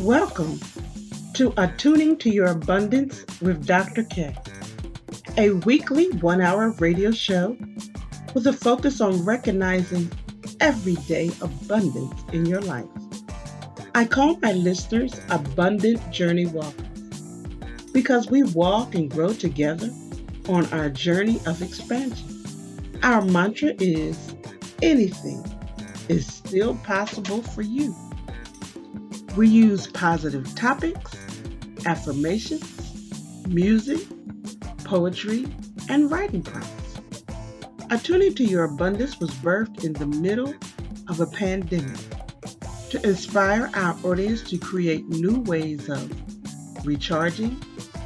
Welcome to Attuning to Your Abundance with Dr. K, a weekly one hour radio show with a focus on recognizing everyday abundance in your life. I call my listeners Abundant Journey Walkers because we walk and grow together on our journey of expansion. Our mantra is anything is still possible for you. We use positive topics, affirmations, music, poetry, and writing prompts. Attuning to Your Abundance was birthed in the middle of a pandemic to inspire our audience to create new ways of recharging,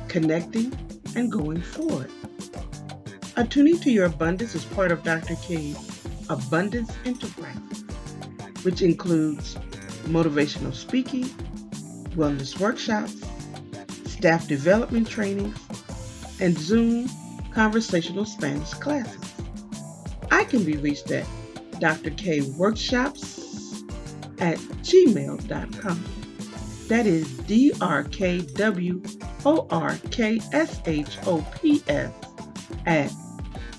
connecting, and going forward. Attuning to Your Abundance is part of Dr. K's Abundance Enterprise, which includes motivational speaking, wellness workshops, staff development trainings, and Zoom conversational Spanish classes. I can be reached at drkworkshops at gmail.com. That is D R K W O R K S H O P S at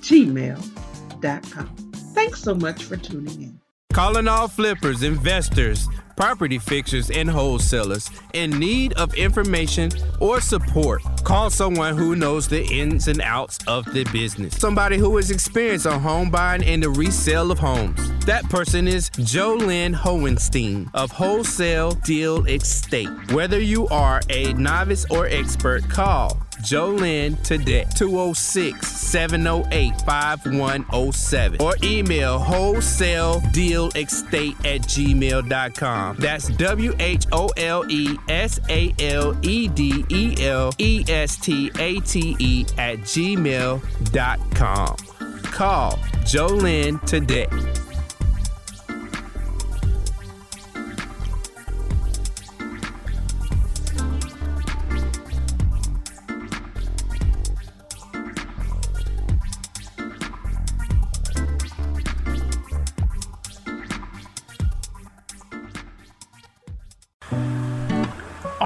gmail.com. Thanks so much for tuning in. Calling all flippers, investors, property fixers, and wholesalers in need of information or support. Call someone who knows the ins and outs of the business. Somebody who is experienced on home buying and the resale of homes. That person is Jolynn Hohenstein of Wholesale Deal Estate. Whether you are a novice or expert, call Jolynn today, 206 708 5107, or email wholesale deal estate at gmail.com. That's W H O L E S A L E D E L E S T A T E at gmail.com. Call Jolynn today.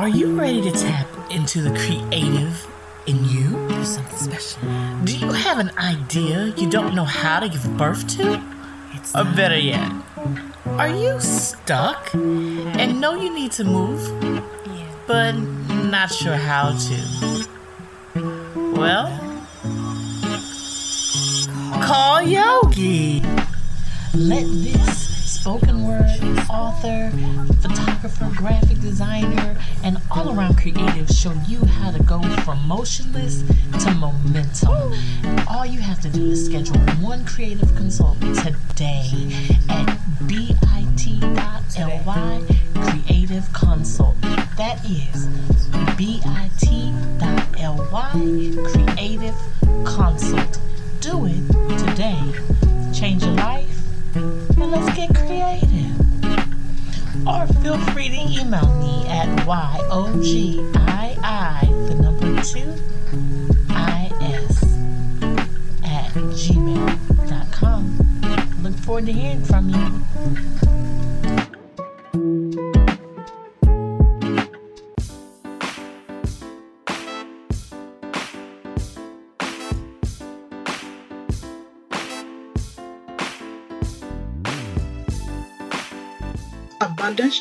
Are you ready to tap into the creative in you? Do something special. Do you have an idea you don't know how to give birth to? It's or better yet, are you stuck and know you need to move, but not sure how to? Well, call Yogi. Let this spoken word author, photographer, graphic designer, and all around creative show you how to go from motionless to momentum. All you have to do is schedule one creative consult today at bit.ly creative consult. That is bit.ly creative consult. Do it today. Change your life and let's get creative. Or feel free to email me at YOGII, the number two, IS at gmail.com. Look forward to hearing from you.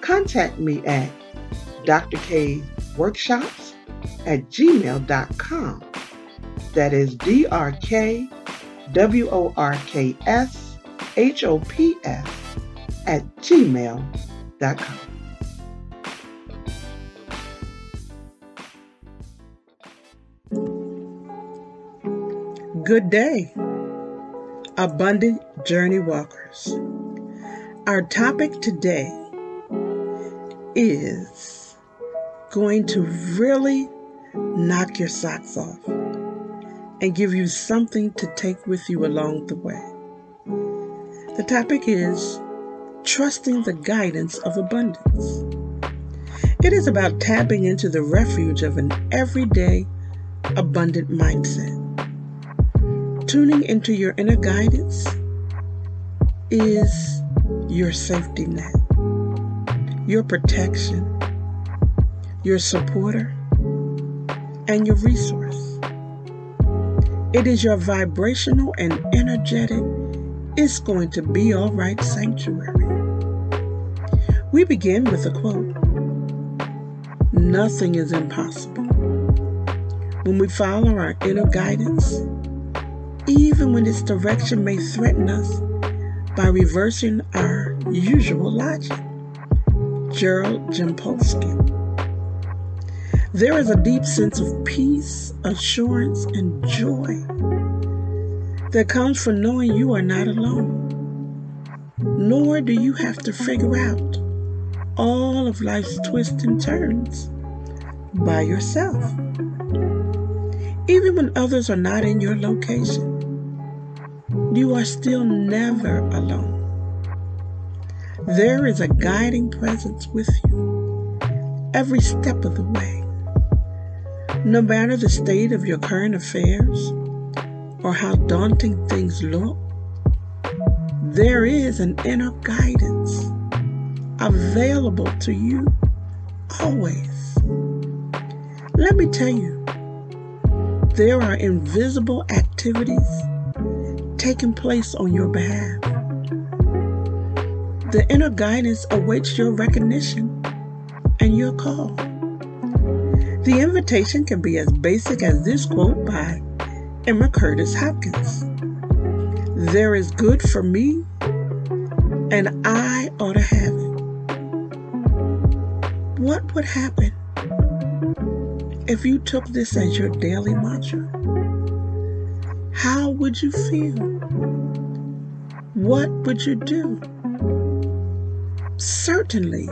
contact me at drkworkshops at gmail.com. That is D R K W O R K S H O P S at gmail.com. Good day, abundant journey walkers. Our topic today is going to really knock your socks off and give you something to take with you along the way. The topic is trusting the guidance of abundance. It is about tapping into the refuge of an everyday abundant mindset. Tuning into your inner guidance is your safety net, your protection, your supporter, and your resource. It is your vibrational and energetic, it's going to be all right sanctuary. We begin with a quote Nothing is impossible. When we follow our inner guidance, even when its direction may threaten us by reversing our usual logic. Gerald Jampolsky. There is a deep sense of peace, assurance, and joy that comes from knowing you are not alone. Nor do you have to figure out all of life's twists and turns by yourself. Even when others are not in your location, you are still never alone. There is a guiding presence with you every step of the way. No matter the state of your current affairs or how daunting things look, there is an inner guidance available to you always. Let me tell you, there are invisible activities taking place on your behalf. The inner guidance awaits your recognition and your call. The invitation can be as basic as this quote by Emma Curtis Hopkins There is good for me, and I ought to have it. What would happen if you took this as your daily mantra? how would you feel? What would you do? Certainly,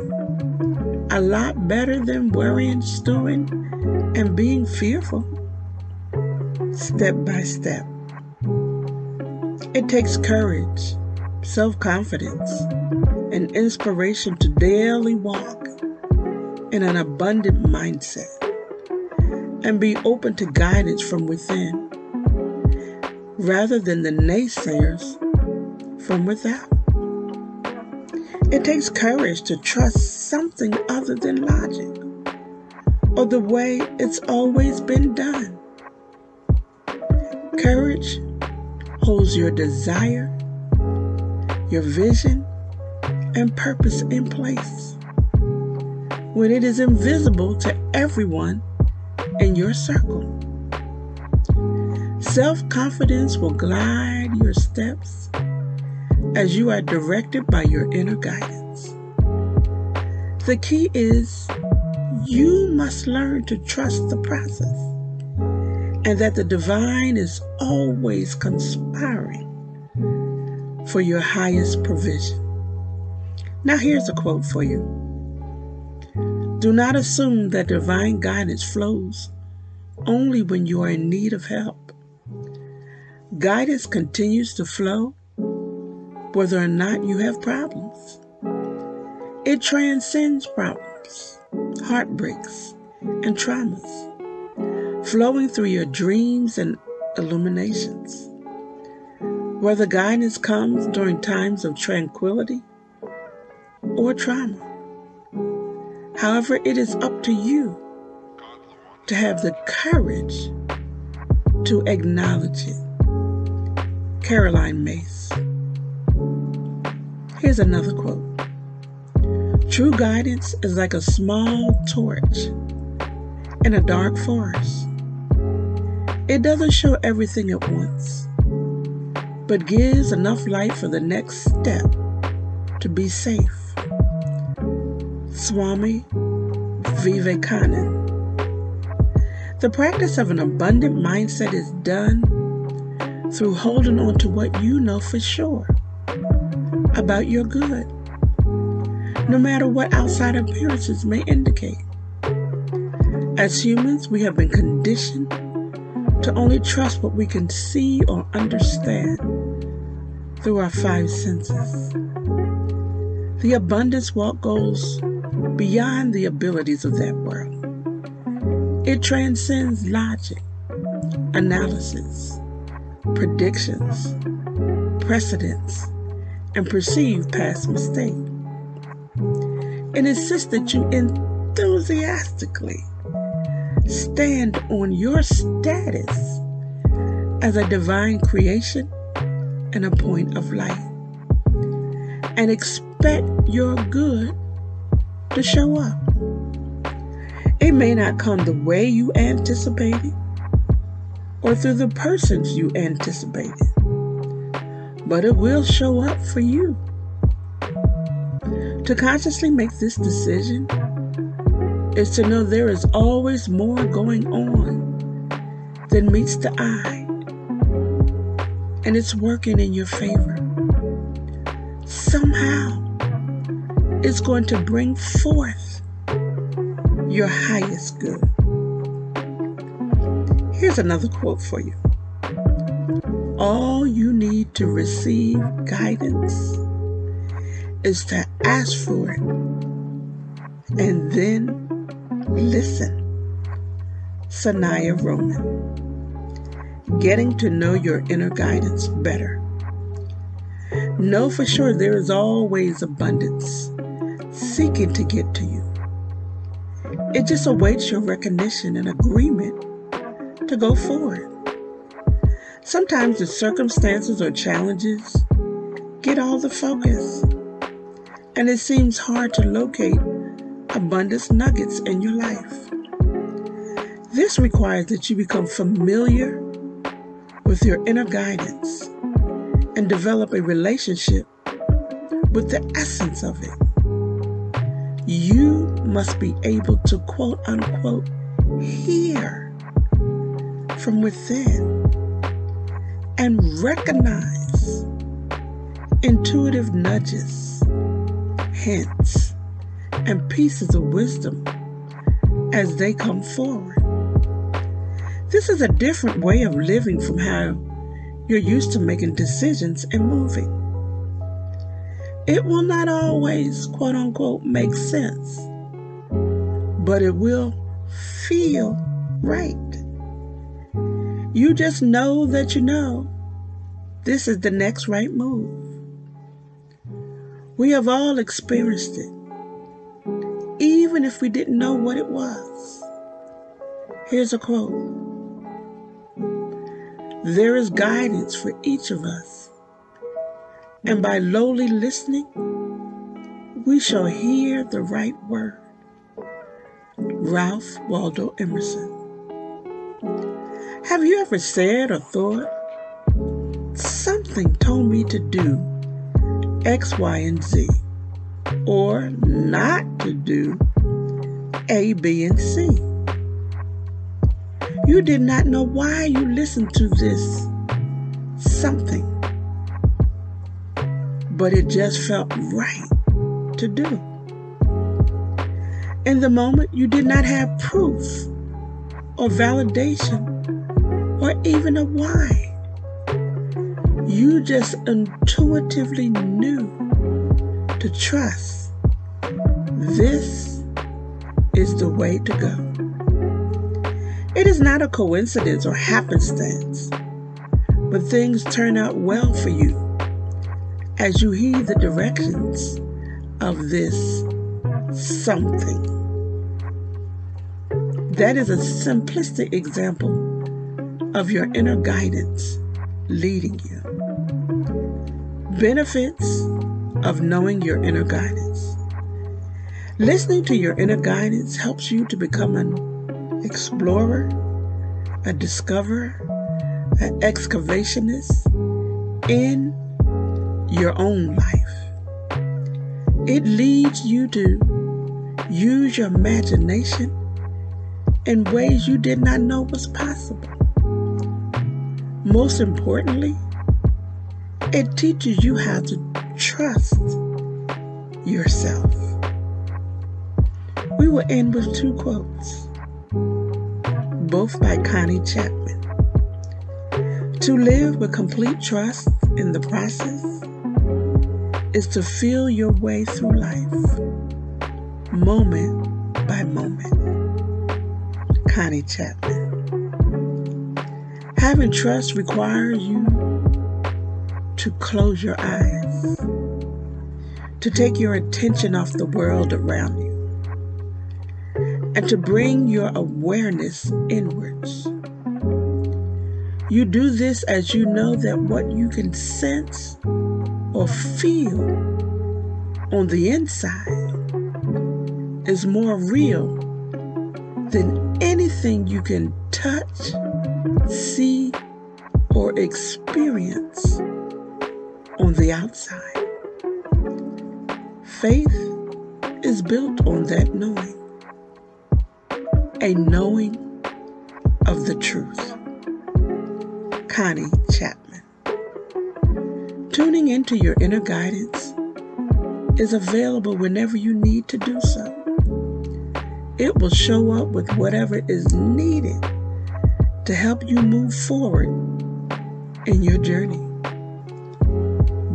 a lot better than worrying, stewing, and being fearful. Step by step. It takes courage, self confidence, and inspiration to daily walk in an abundant mindset and be open to guidance from within rather than the naysayers from without. It takes courage to trust something other than logic or the way it's always been done. Courage holds your desire, your vision, and purpose in place when it is invisible to everyone in your circle. Self confidence will glide your steps as you are directed by your inner guidance. The key is you must learn to trust the process and that the divine is always conspiring for your highest provision. Now, here's a quote for you Do not assume that divine guidance flows only when you are in need of help. Guidance continues to flow whether or not you have problems. It transcends problems, heartbreaks, and traumas, flowing through your dreams and illuminations. Whether guidance comes during times of tranquility or trauma. However, it is up to you to have the courage to acknowledge it Caroline Myss. Here's another quote True guidance is like a small torch in a dark forest. It doesn't show everything at once, but gives enough light for the next step to be safe. Swami Vivekananda. The practice of an abundant mindset is done through holding on to what you know for sure about your good, no matter what outside appearances may indicate. As humans, we have been conditioned to only trust what we can see or understand through our five senses. The abundance walk goes beyond the abilities of that world. It transcends logic, analysis, predictions, precedents, and perceive past mistakes. And insist that you enthusiastically stand on your status as a divine creation and a point of light and expect your good to show up. It may not come the way you anticipated or through the persons you anticipated, but it will show up for you. To consciously make this decision is to know there is always more going on than meets the eye, and it's working in your favor. Somehow, it's going to bring forth your highest good. Here's another quote for you. All you need to receive guidance is to ask for it and then listen. Sanaya Roman. Getting to know your inner guidance better. Know for sure there is always abundance seeking to get to you. It just awaits your recognition and agreement to go forward. Sometimes the circumstances or challenges get all the focus, and it seems hard to locate abundance nuggets in your life. This requires that you become familiar with your inner guidance and develop a relationship with the essence of it you must be able to quote unquote hear from within and recognize intuitive nudges, hints, and pieces of wisdom as they come forward. This is a different way of living from how you're used to making decisions and moving. It will not always, quote unquote, make sense, but it will feel right. You just know that you know this is the next right move. We have all experienced it, even if we didn't know what it was. Here's a quote There is guidance for each of us and by lowly listening, we shall hear the right word. Ralph Waldo Emerson. Have you ever said or thought, something told me to do X, Y, and Z, or not to do A, B, and C? You did not know why you listened to this something but it just felt right to do. In the moment, you did not have proof or validation or even a why. You just intuitively knew to trust this is the way to go. It is not a coincidence or happenstance, but things turn out well for you as you heed the directions of this something. That is a simplistic example of your inner guidance leading you. Benefits of knowing your inner guidance. Listening to your inner guidance helps you to become an explorer, a discoverer, an excavationist in your own life. It leads you to use your imagination in ways you did not know was possible. Most importantly, it teaches you how to trust yourself. We will end with two quotes. both by Connie Chapman. To live with complete trust in the process is to feel your way through life, moment by moment. Connie Chapman. Having trust requires you to close your eyes, to take your attention off the world around you, and to bring your awareness inwards. You do this as you know that what you can sense or feel on the inside is more real than anything you can touch, see, or experience on the outside. Faith is built on that knowing, a knowing of the truth. Connie Chapman. Tuning into your inner guidance is available whenever you need to do so. It will show up with whatever is needed to help you move forward in your journey.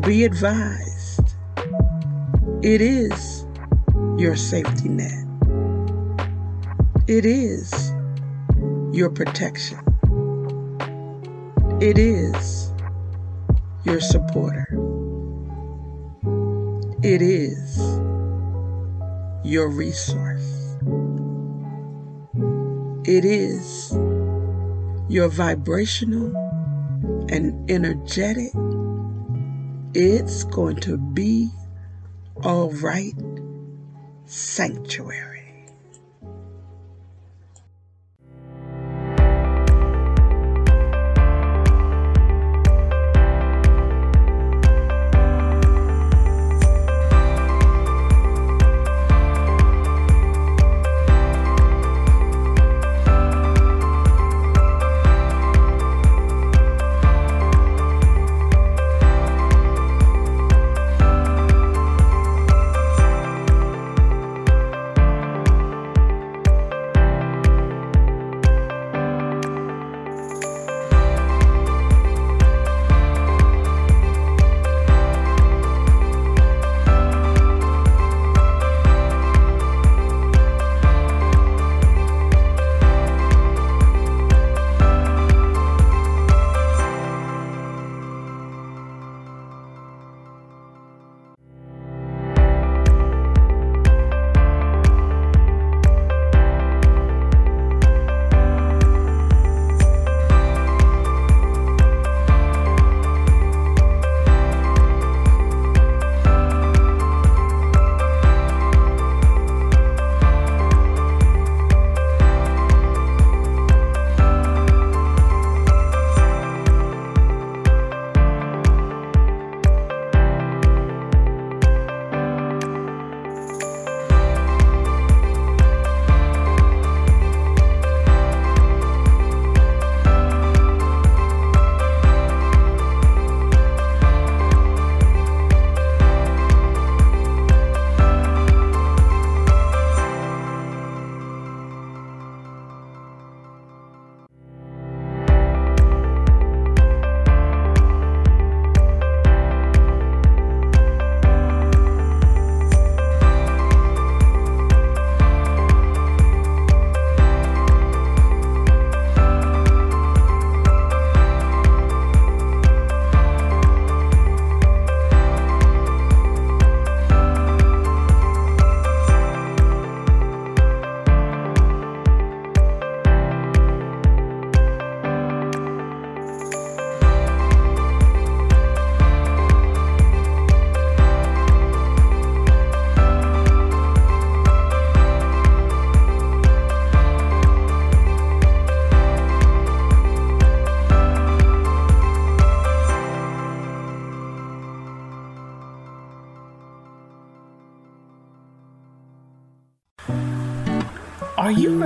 Be advised, it is your safety net. It is your protection. It is your supporter. It is your resource. It is your vibrational and energetic. It's going to be all right sanctuary.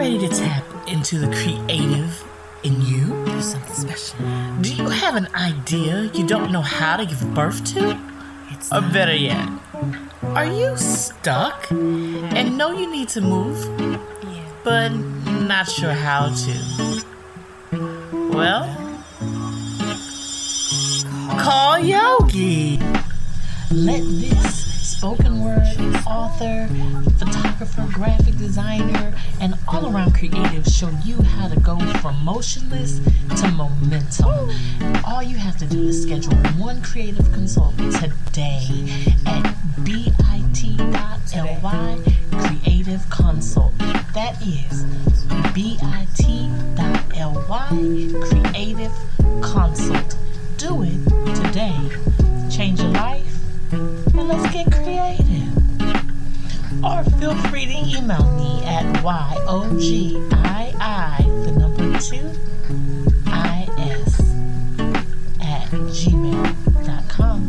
Ready to tap into the creative in you? Do something special. Do you have an idea you don't know how to give birth to? It's or better yet, are you stuck and know you need to move, but not sure how to? Well, call Yogi. Let this spoken word author, photographer, graphic designer, and all around creative show you how to go from motionless to momentum. All you have to do is schedule one creative consult today at bit.ly creative consult. That is bit.ly creative consult. Email me at YOGII, the number two, IS, at gmail.com.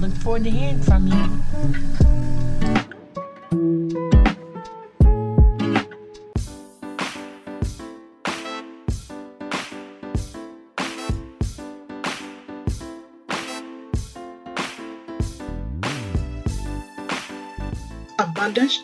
Look forward to hearing from you.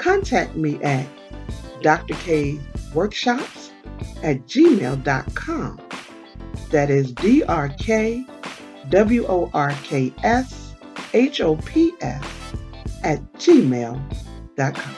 contact me at drkworkshops at gmail.com. That is D R K W O R K S H O P S at gmail.com.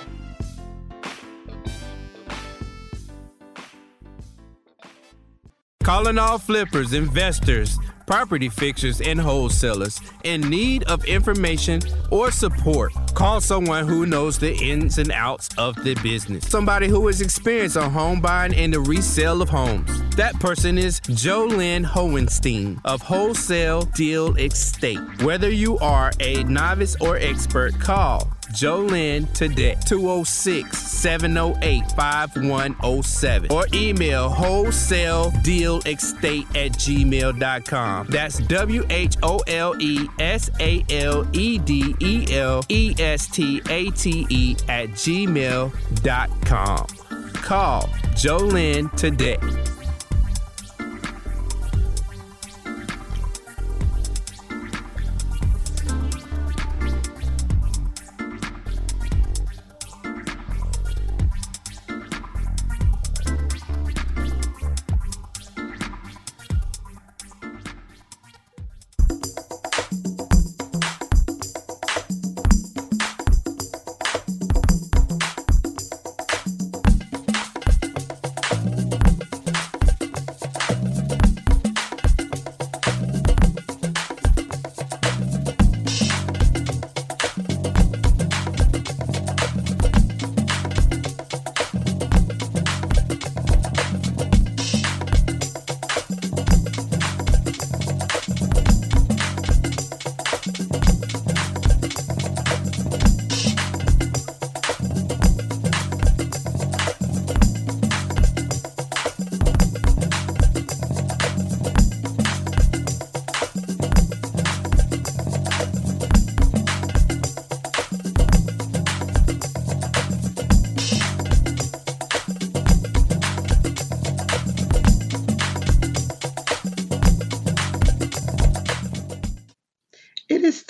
Calling all flippers, investors, property fixers, and wholesalers in need of information or support. Call someone who knows the ins and outs of the business. Somebody who is experienced on home buying and the resale of homes. That person is Jolynn Hohenstein of Wholesale Deal Estate. Whether you are a novice or expert, call Jolynn today, 206 708 5107, or email wholesale deal estate at gmail.com. That's W H O L E S A L E D E L E S T A T E at gmail.com. Call Jolynn today.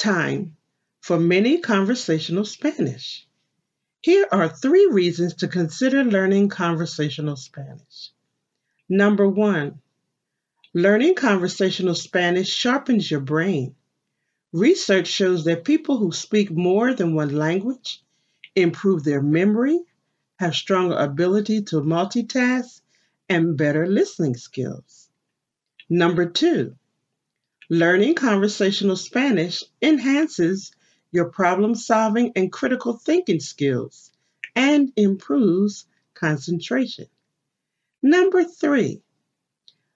Time for mini conversational Spanish. Here are three reasons to consider learning conversational Spanish. Number one, learning conversational Spanish sharpens your brain. Research shows that people who speak more than one language improve their memory, have stronger ability to multitask, and better listening skills. Number two, learning conversational Spanish enhances your problem solving and critical thinking skills and improves concentration. Number three,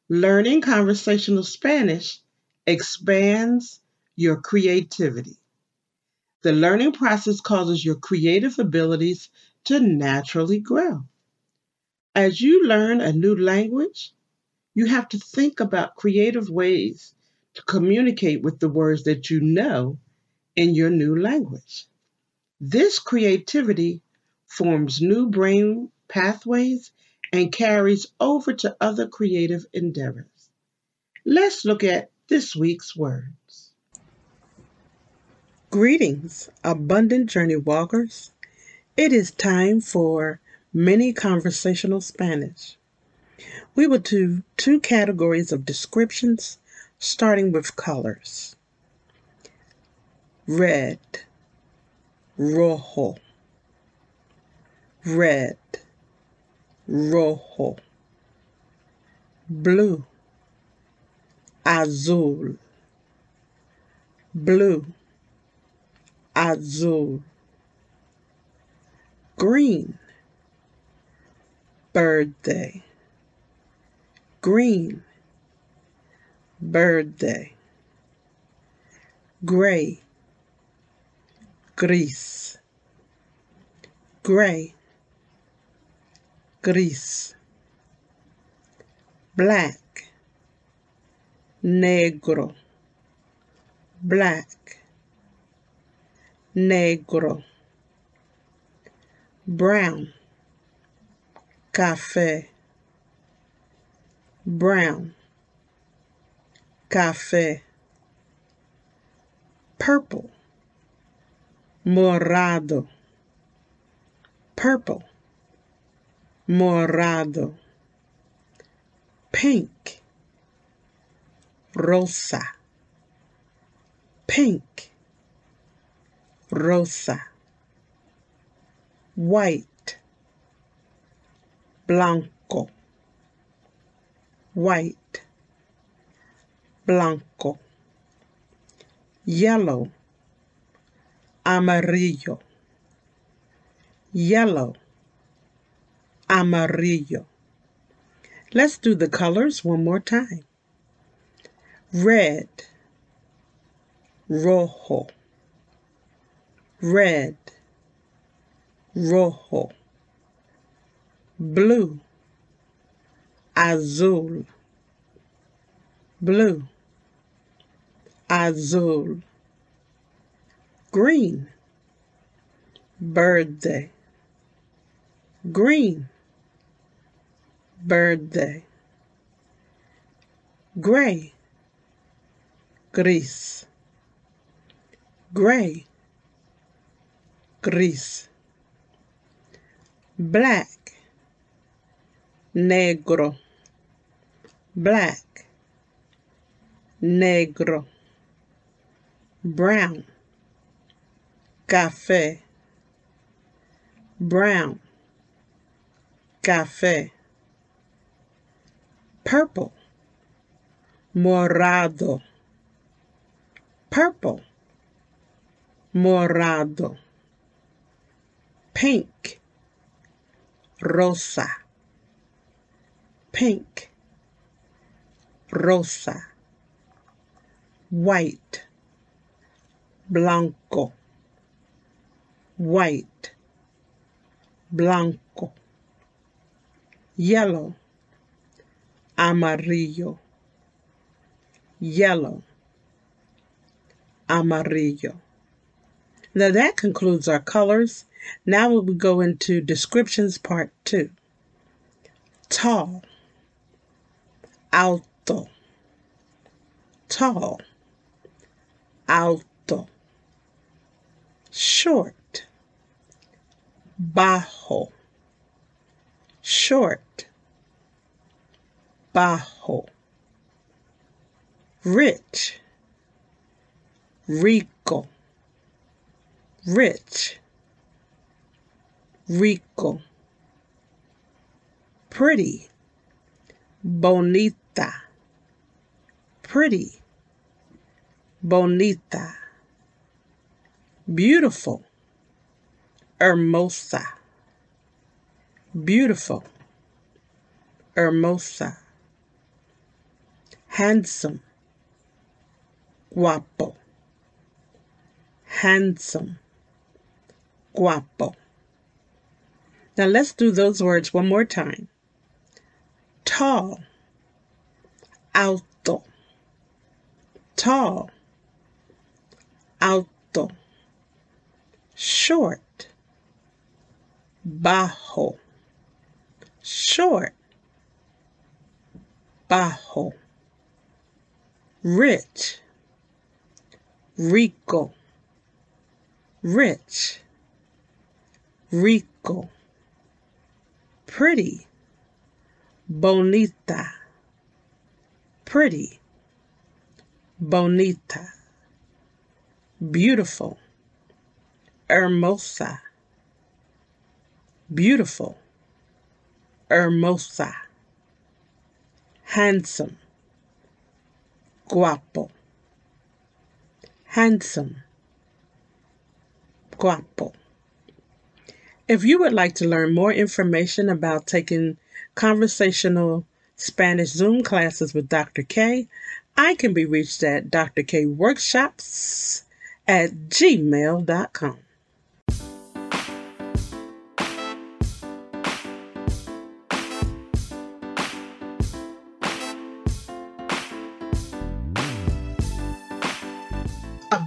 learning conversational Spanish expands your creativity. The learning process causes your creative abilities to naturally grow. As you learn a new language, you have to think about creative ways to communicate with the words that you know in your new language. This creativity forms new brain pathways and carries over to other creative endeavors. Let's look at this week's words. Greetings, abundant journey walkers. It is time for mini conversational Spanish. We will do two categories of descriptions, starting with colors. Red, rojo, red, rojo, blue, azul, blue, azul, green, verde. Green, verde, gray, gris, gray, gris, black, negro, black, negro, brown, café. Brown, café, purple, morado, purple, morado, pink, rosa, pink, rosa, white, blanco. White, blanco, yellow, amarillo, yellow, amarillo. Let's do the colors one more time. Red, rojo, red, rojo, blue, azul, blue, azul, green, verde, green, verde, gray, gris, gray, gris, black, negro black, negro, brown, café, brown, café, purple, morado, purple, morado, pink, rosa, pink, rosa, white, blanco, white, blanco, yellow, amarillo, yellow, amarillo. Now that concludes our colors. Now we will go into descriptions part two. Tall, alto, tall, alto, short, bajo, short, bajo, rich, rico, rich, rico, pretty, bonita. Pretty, bonita, beautiful, hermosa, beautiful, hermosa, handsome, guapo, handsome, guapo. Now let's do those words one more time. Tall, alto, tall, alto, short, bajo, short, bajo, rich, rico, rich, rico, pretty, bonita, pretty, bonita, beautiful, hermosa, beautiful, hermosa, handsome, guapo, handsome, guapo. If you would like to learn more information about taking conversational Spanish Zoom classes with Dr. K, I can be reached at drkworkshops at gmail.com.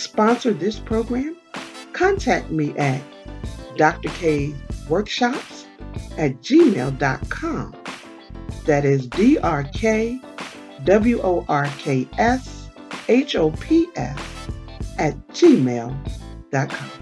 sponsor this program, contact me at drkworkshops at gmail.com. That is D R K W O R K S H O P S at gmail.com.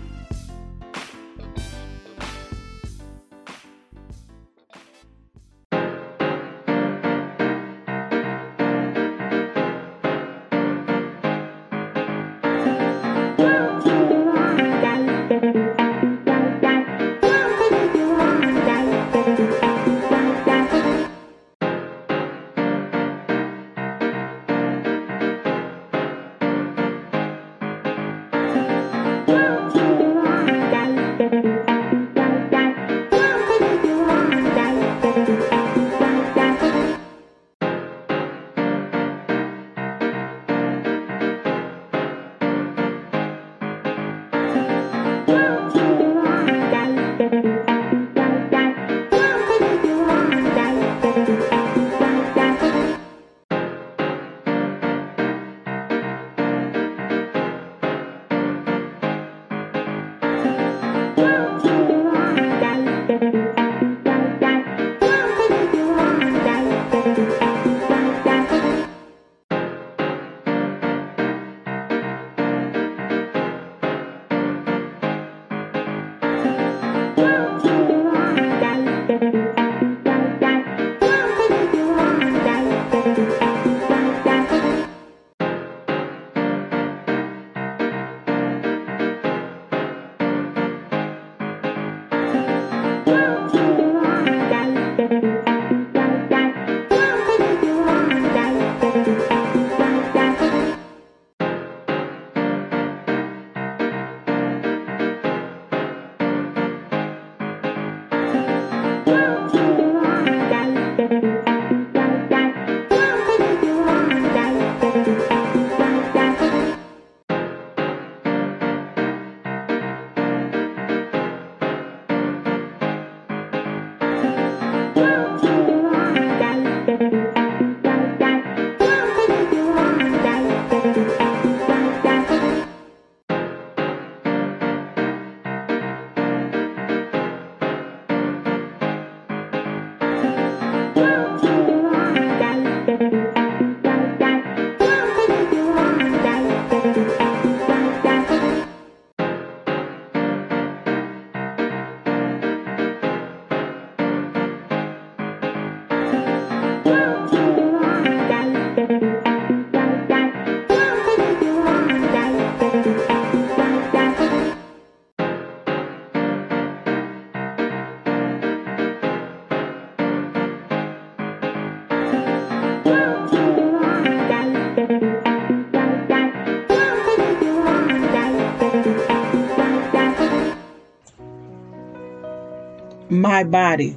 body?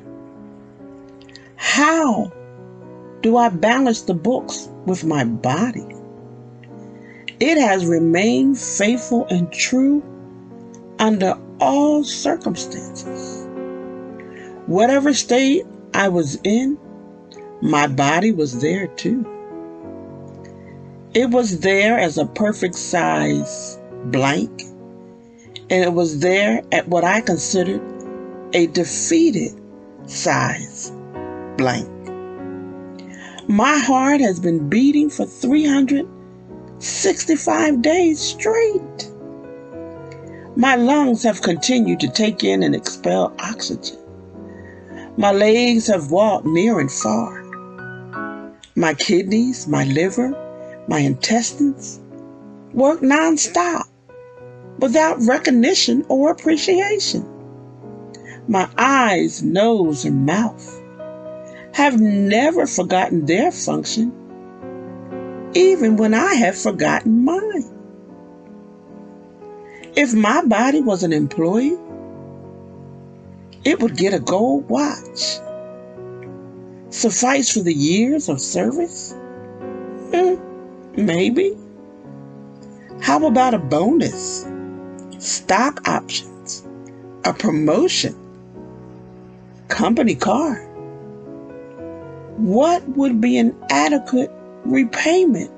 How do I balance the books with my body? It has remained faithful and true under all circumstances. Whatever state I was in, my body was there too. It was there as a perfect size blank, and it was there at what I considered a defeated size blank. My heart has been beating for 365 days straight. My lungs have continued to take in and expel oxygen. My legs have walked near and far. My kidneys, my liver, my intestines work nonstop without recognition or appreciation. My eyes, nose, and mouth have never forgotten their function, even when I have forgotten mine. If my body was an employee, it would get a gold watch. Suffice for the years of service? Hmm, maybe. How about a bonus? Stock options? A promotion? Company car? What would be an adequate repayment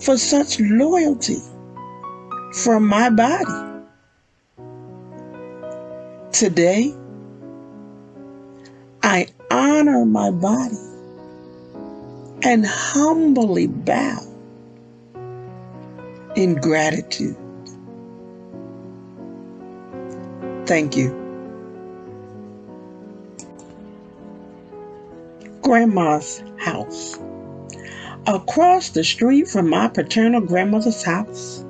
for such loyalty from my body? Today, I honor my body and humbly bow in gratitude. Thank you. Grandma's house. Across the street from my paternal grandmother's house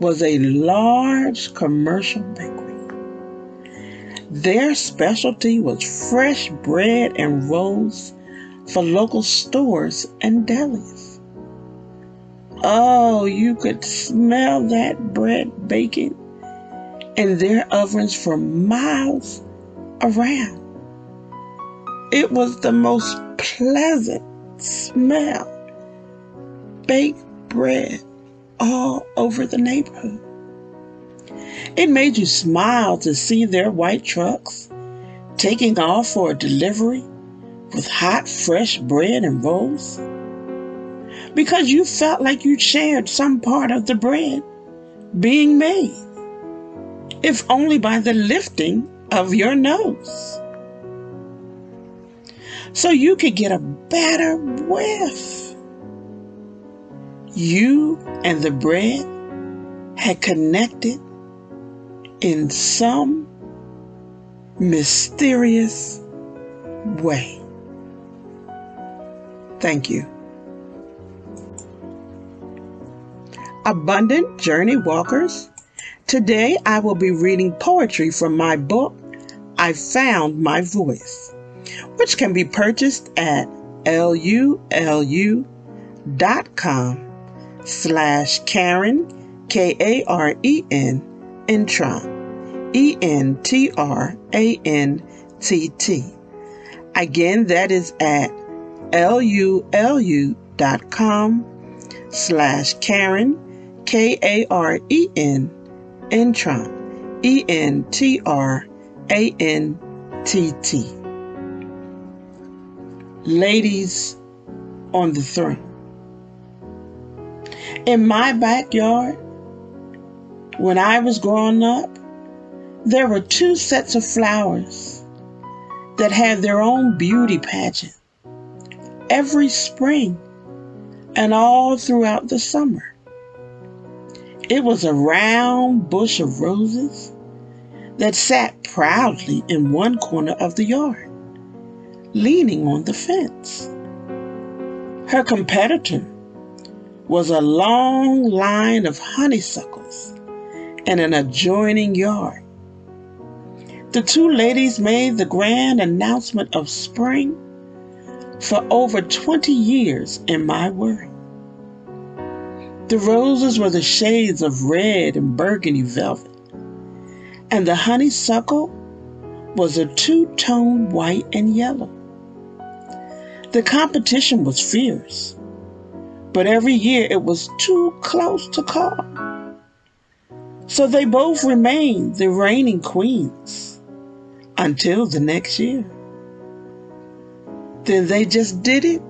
was a large commercial bakery. Their specialty was fresh bread and rolls for local stores and delis. Oh, you could smell that bread baking in their ovens for miles around. It was the most pleasant smell. Baked bread all over the neighborhood. It made you smile to see their white trucks taking off for a delivery with hot, fresh bread and rolls. Because you felt like you shared some part of the bread being made, if only by the lifting of your nose so you could get a better whiff. You and the bread had connected in some mysterious way. Thank you. Abundant Journey Walkers, today I will be reading poetry from my book, I Found My Voice which can be purchased at lulu.com slash Karen, K-A-R-E-N, Entrantt, E-N-T-R-A-N-T-T. Again, that is at lulu.com slash Karen, K-A-R-E-N, Entrantt, E-N-T-R-A-N-T-T ladies on the throne. In my backyard, when I was growing up, there were two sets of flowers that had their own beauty pageant every spring and all throughout the summer. It was a round bush of roses that sat proudly in one corner of the yard leaning on the fence. Her competitor was a long line of honeysuckles in an adjoining yard. The two ladies made the grand announcement of spring for over 20 years in my worry. The roses were the shades of red and burgundy velvet, and the honeysuckle was a two tone white and yellow. The competition was fierce, but every year it was too close to call. So they both remained the reigning queens until the next year. Then they just did it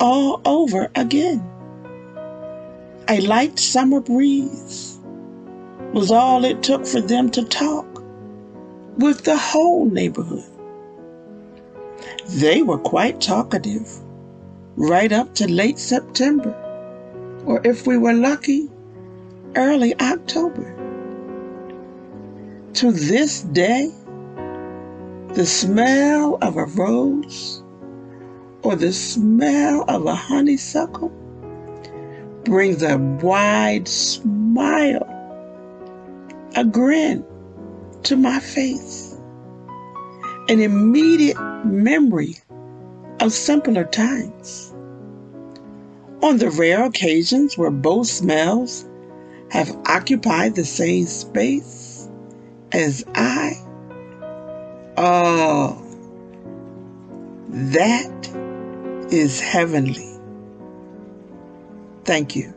all over again. A light summer breeze was all it took for them to talk with the whole neighborhood. They were quite talkative right up to late September, or if we were lucky, early October. To this day, the smell of a rose or the smell of a honeysuckle brings a wide smile, a grin to my face, an immediate memory of simpler times. On the rare occasions where both smells have occupied the same space as I, oh, that is heavenly. Thank you.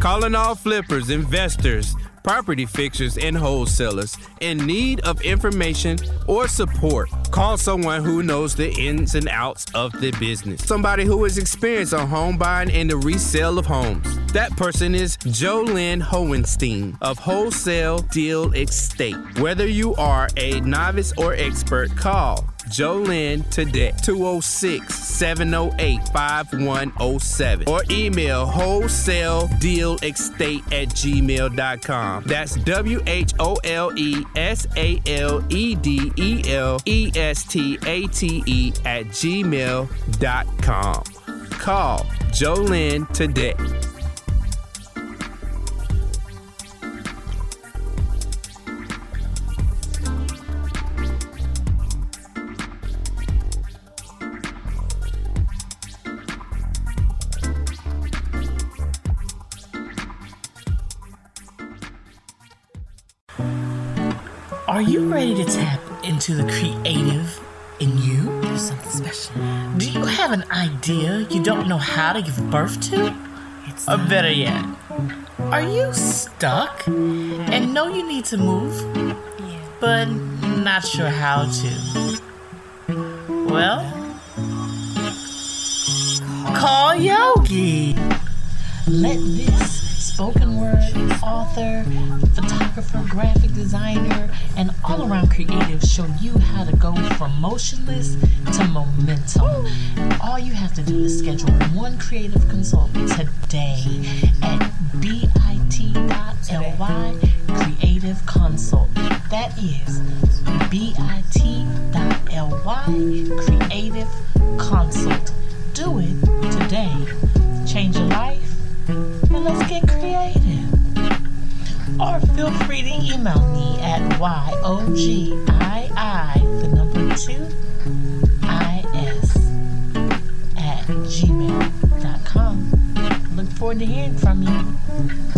Calling all flippers, investors, property fixers, and wholesalers in need of information or support. Call someone who knows the ins and outs of the business. Somebody who is experienced on home buying and the resale of homes. That person is Jolynn Hohenstein of Wholesale Deal Estate. Whether you are a novice or expert, call Jolynn today, 206 708 5107, or email wholesale deal estate at gmail.com. That's W H O L E S A L E D E L E S T A T E at gmail.com. Call Jolynn today. Are you ready to tap into the creative in you? There's something special. Do you have an idea you don't know how to give birth to? Or better yet, are you stuck and know you need to move, but not sure how to? Well, call Yogi. Let this spoken word author, photographer, graphic designer, and all around creative show you how to go from motionless to momentum. All you have to do is schedule one creative consult today at bit.ly creative consult. That is bit.ly creative consult. Do it today. Change your life and let's get creative. Or feel free to email me at YOGII, the number two, IS at gmail.com. Look forward to hearing from you.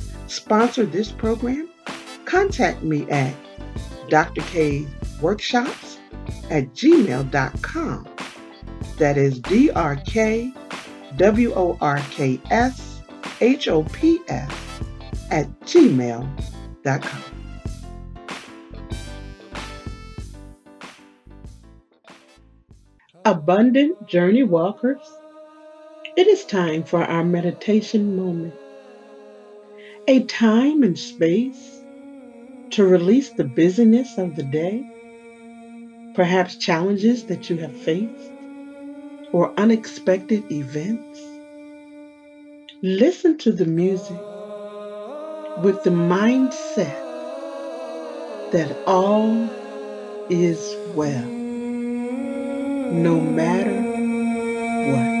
sponsor this program, contact me at drkworkshops at gmail.com. That is D R K W O R K S H O P S at gmail.com. Abundant Journey Walkers, it is time for our meditation moment. A time and space to release the busyness of the day, perhaps challenges that you have faced, or unexpected events. Listen to the music with the mindset that all is well no matter what.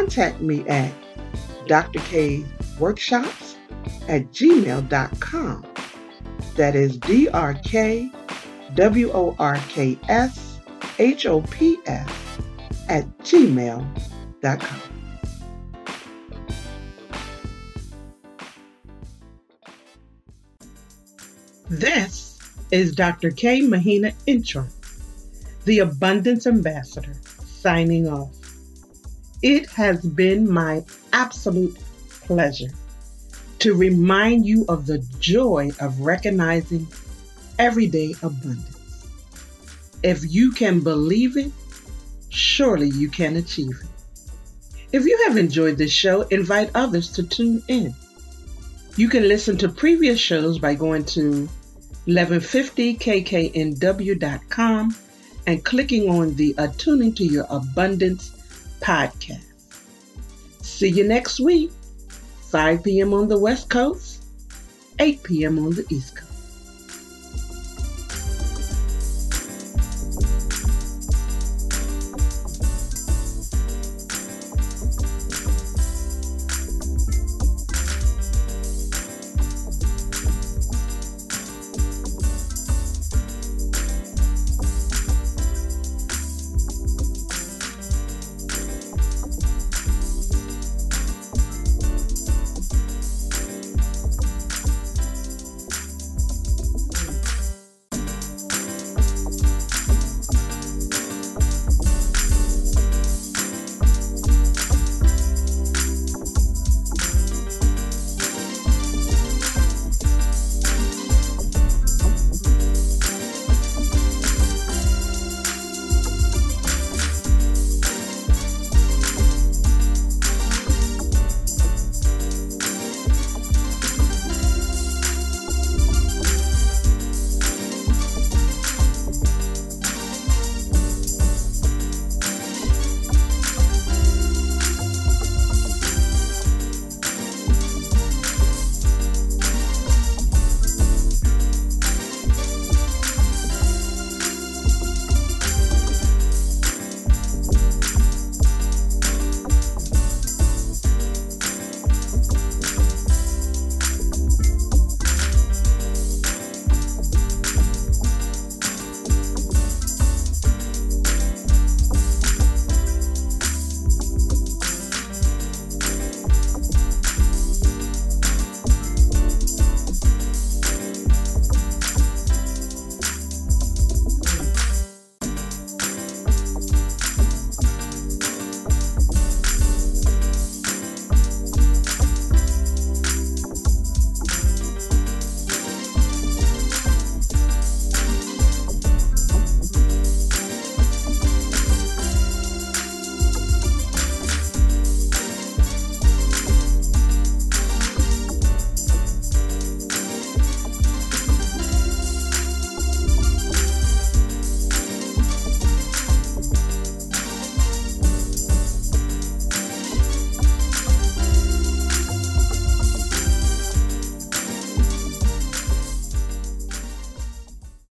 contact me at drkworkshops at gmail.com. That is D R K W O R K S H O P S at gmail.com. This is Dr. K. Mahina Intro, the Abundance Ambassador, signing off. It has been my absolute pleasure to remind you of the joy of recognizing everyday abundance. If you can believe it, surely you can achieve it. If you have enjoyed this show, invite others to tune in. You can listen to previous shows by going to 1150kknw.com and clicking on the Attuning to Your Abundance podcast. See you next week, 5 p.m. on the West Coast, 8 p.m. on the East Coast.